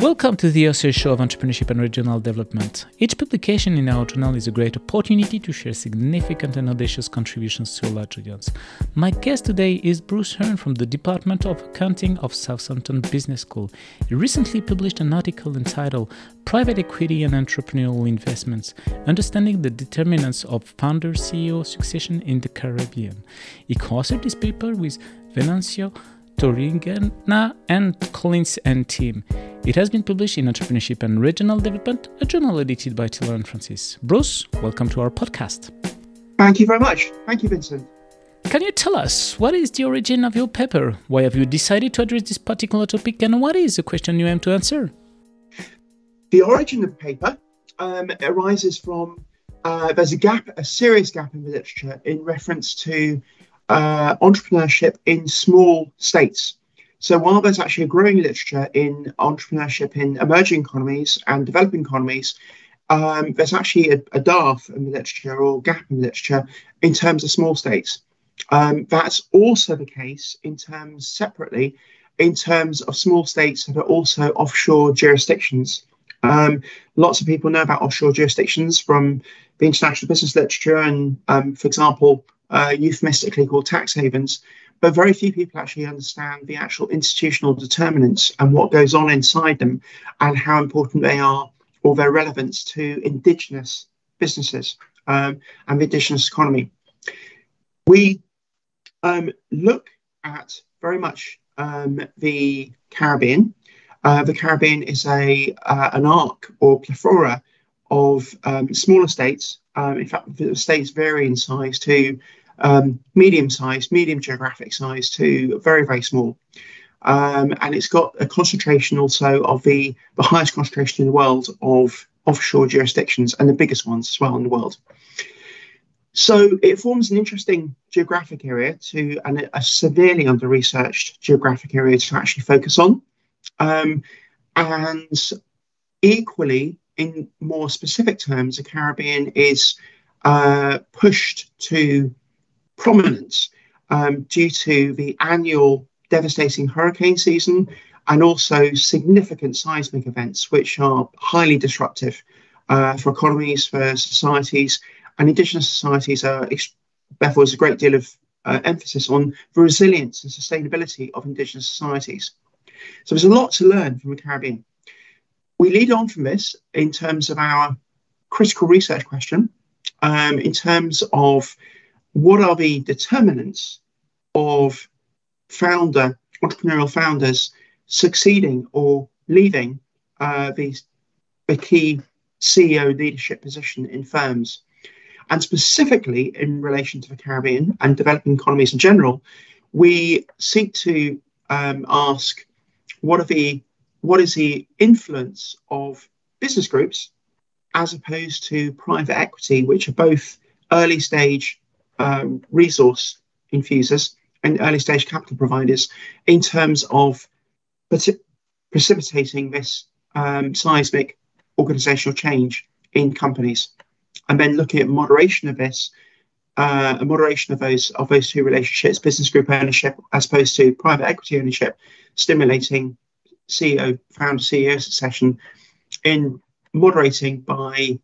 Welcome to the OCR Show of Entrepreneurship and Regional Development. Each publication in our journal is a great opportunity to share significant and audacious contributions to a large audience. My guest today is Bruce Hearn from the Department of Accounting of Southampton Business School. He recently published an article entitled Private Equity and Entrepreneurial Investments Understanding the Determinants of Founder CEO Succession in the Caribbean. He co authored this paper with Venancio Tauringana and Collins Ntim. It has been published in Entrepreneurship and Regional Development, a journal edited by Taylor and Francis. Bruce, welcome to our podcast. Thank you very much. Thank you, Vincent. Can you tell us what is the origin of your paper? Why have you decided to address this particular topic, and what is the question you aim to answer? The origin of the paper um, arises from uh, there's a gap, a serious gap in the literature in reference to uh, entrepreneurship in small states. So while there's actually a growing literature in entrepreneurship in emerging economies and developing economies, um, there's actually a, a, dearth in the literature or gap in the literature in terms of small states. Um, that's also the case in terms separately, in terms of small states that are also offshore jurisdictions. Um, lots of people know about offshore jurisdictions from the international business literature, and um, for example, uh, euphemistically called tax havens, but very few people actually understand the actual institutional determinants and what goes on inside them and how important they are or their relevance to indigenous businesses um, and the indigenous economy. We um, look at very much um, the Caribbean. Uh, the Caribbean is a uh, an arc or plethora of um, smaller states. Um, in fact, the states vary in size to um, medium sized, medium geographic size to very, very small. Um, and it's got a concentration also of the, the highest concentration in the world of offshore jurisdictions and the biggest ones as well in the world. So it forms an interesting geographic area to and a severely under researched geographic area to actually focus on. Um, and equally, in more specific terms, the Caribbean is uh, pushed to prominence um, due to the annual devastating hurricane season and also significant seismic events, which are highly disruptive uh, for economies, for societies, and Indigenous societies are therefore there's a great deal of uh, emphasis on the resilience and sustainability of Indigenous societies. So there's a lot to learn from the Caribbean. We lead on from this in terms of our critical research question, um, in terms of what are the determinants of founder, entrepreneurial founders succeeding or leaving uh, the, the key CEO leadership position in firms? And specifically in relation to the Caribbean and developing economies in general, we seek to um, ask what are the what is the influence of business groups as opposed to private equity, which are both early stage um, resource infusers and early stage capital providers in terms of precipitating this um, seismic organizational change in companies. And then looking at moderation of this uh, a moderation of those of those two relationships business group ownership as opposed to private equity ownership stimulating ceo founder ceo succession in moderating by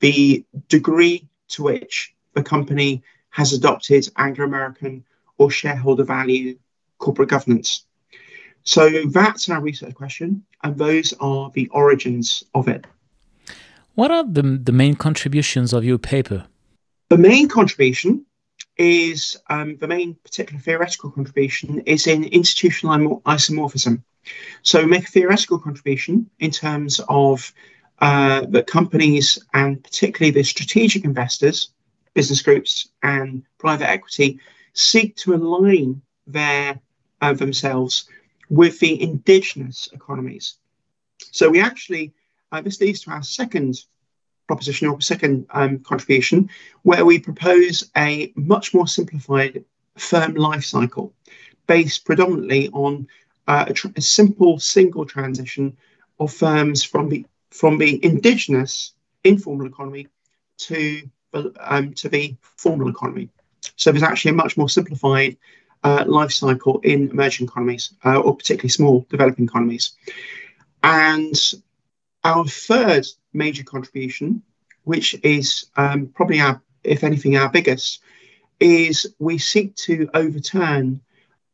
the degree to which the company has adopted Anglo American or shareholder value corporate governance. So that's our research question, and those are the origins of it. What are the, the main contributions of your paper? The main contribution is um, the main particular theoretical contribution is in institutional isomorphism. So we make a theoretical contribution in terms of uh, the companies and particularly the strategic investors business groups and private equity seek to align their uh, themselves with the indigenous economies. So we actually uh, this leads to our second proposition or second um, contribution, where we propose a much more simplified firm life cycle based predominantly on uh, a, tr- a, simple single transition of firms from the from the indigenous informal economy to um, to the formal economy. So there's actually a much more simplified uh, life cycle in emerging economies, uh, or particularly small developing economies. And our third major contribution, which is um, probably our, if anything, our biggest, is we seek to overturn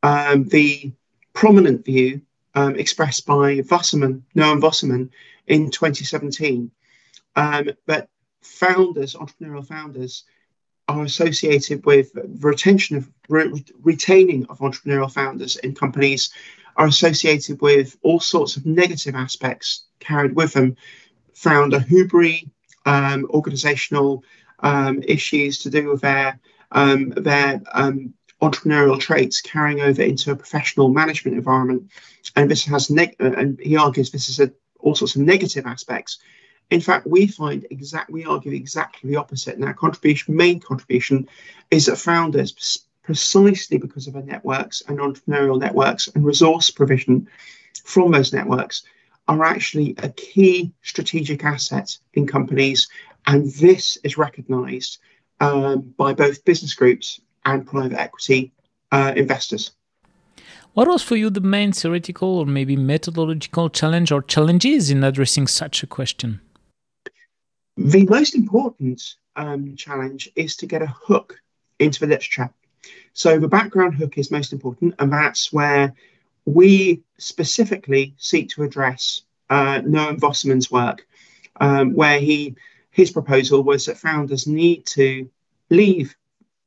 um, the prominent view um, expressed by Wasserman, Noam Wasserman, in 2017. Um, but founders, entrepreneurial founders, are associated with retention of re- retaining of entrepreneurial founders in companies are associated with all sorts of negative aspects carried with them. Founder hubris um, organizational um, issues to do with their um, their um, entrepreneurial traits carrying over into a professional management environment. And this has neg- and he argues this is a, all sorts of negative aspects in fact, we find exact we argue exactly the opposite. And our contribution, main contribution, is that founders, precisely because of their networks and entrepreneurial networks and resource provision from those networks, are actually a key strategic asset in companies. And this is recognized um, by both business groups and private equity uh, investors. What was for you the main theoretical or maybe methodological challenge or challenges in addressing such a question? The most important um, challenge is to get a hook into the literature. So the background hook is most important, and that's where we specifically seek to address uh, Noam Wasserman's work, um, where he his proposal was that founders need to leave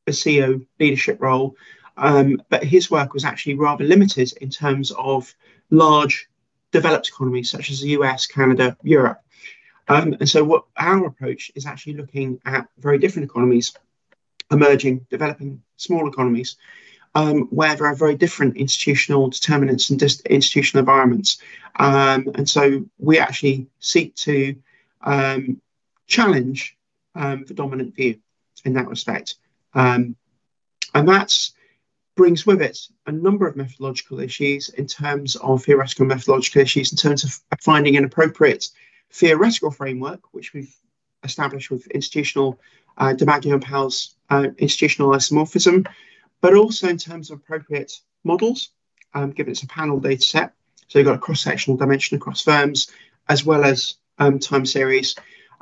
the CEO leadership role, um, but his work was actually rather limited in terms of large developed economies such as the US, Canada, Europe. Um, and so, what our approach is actually looking at very different economies, emerging, developing small economies, um, where there are very different institutional determinants and dis- institutional environments. Um, and so, we actually seek to um, challenge um, the dominant view in that respect. Um, and that brings with it a number of methodological issues in terms of theoretical methodological issues, in terms of finding an appropriate theoretical framework, which we've established with institutional uh, DiMaggio and Powell's uh, institutional isomorphism, but also in terms of appropriate models, um, given it's a panel data set. So you've got a cross-sectional dimension across firms, as well as um, time series.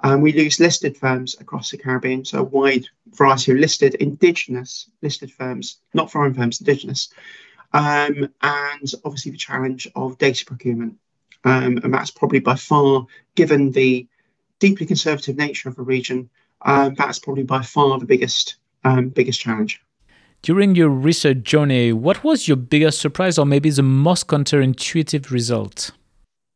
Um, we use listed firms across the Caribbean, so a wide variety of listed indigenous listed firms, not foreign firms, indigenous. Um, and obviously the challenge of data procurement. Um, and that's probably by far, given the deeply conservative nature of the region, um, that's probably by far the biggest um, biggest challenge. During your research journey, what was your biggest surprise, or maybe the most counterintuitive result?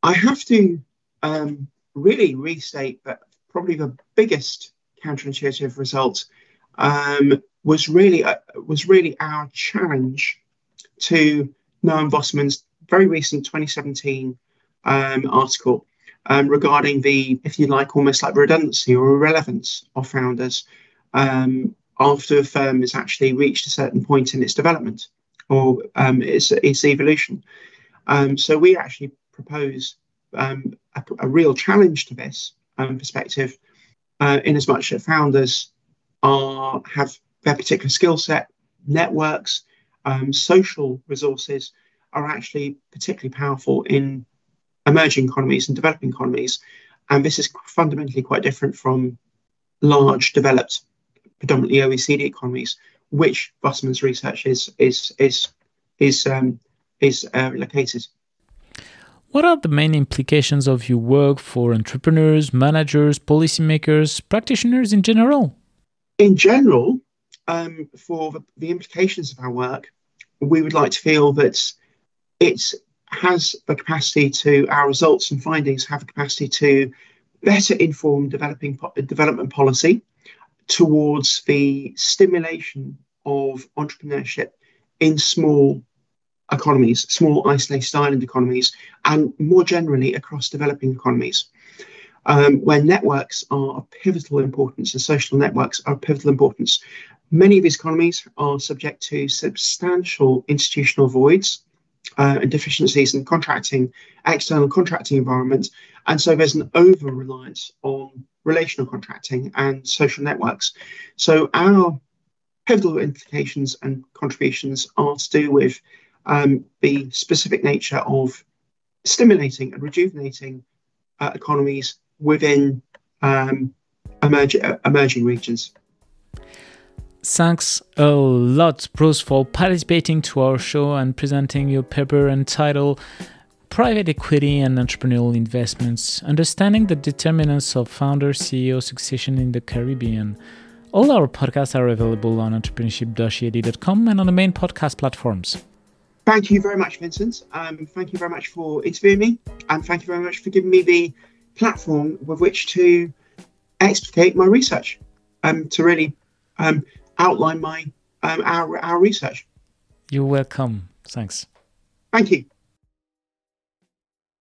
I have to um, really restate that probably the biggest counterintuitive result um, was really uh, was really our challenge to Noam Wasserman's very recent 2017 um, article um, regarding the, if you like, almost like redundancy or irrelevance of founders um, after a firm has actually reached a certain point in its development or um, its, its evolution. Um, so we actually propose um, a, a, real challenge to this perspective, uh, in as much that founders are have their particular skill set, networks, social resources are actually particularly powerful in emerging economies and developing economies. And this is fundamentally quite different from large, developed, predominantly OECD economies, which Wasserman's research is is is is um, is uh, located. What are the main implications of your work for entrepreneurs, managers, policymakers, practitioners in general? In general, um, for the, the implications of our work, we would like to feel that it's has the capacity to, our results and findings have the capacity to better inform developing development policy towards the stimulation of entrepreneurship in small economies, small isolated island economies, and more generally across developing economies. Um, where networks are of pivotal importance and social networks are of pivotal importance. Many of these economies are subject to substantial institutional voids uh, and deficiencies in contracting, external contracting environment. And so there's an over reliance on relational contracting and social networks. So our pivotal implications and contributions are to do with um, the specific nature of stimulating and rejuvenating uh, economies within um, emerging, uh, emerging regions. Thanks a lot, Bruce, for participating to our show and presenting your paper entitled Private Equity and Entrepreneurial Investments Understanding the Determinants of Founder CEO Succession in the Caribbean. All our podcasts are available on entrepreneurship-ad.com and on the main podcast platforms. Thank you very much, Vincent. Um, thank you very much for interviewing me, and thank you very much for giving me the platform with which to explicate my research, um, to really um, outline my um, our our research. You're welcome. Thanks. Thank you.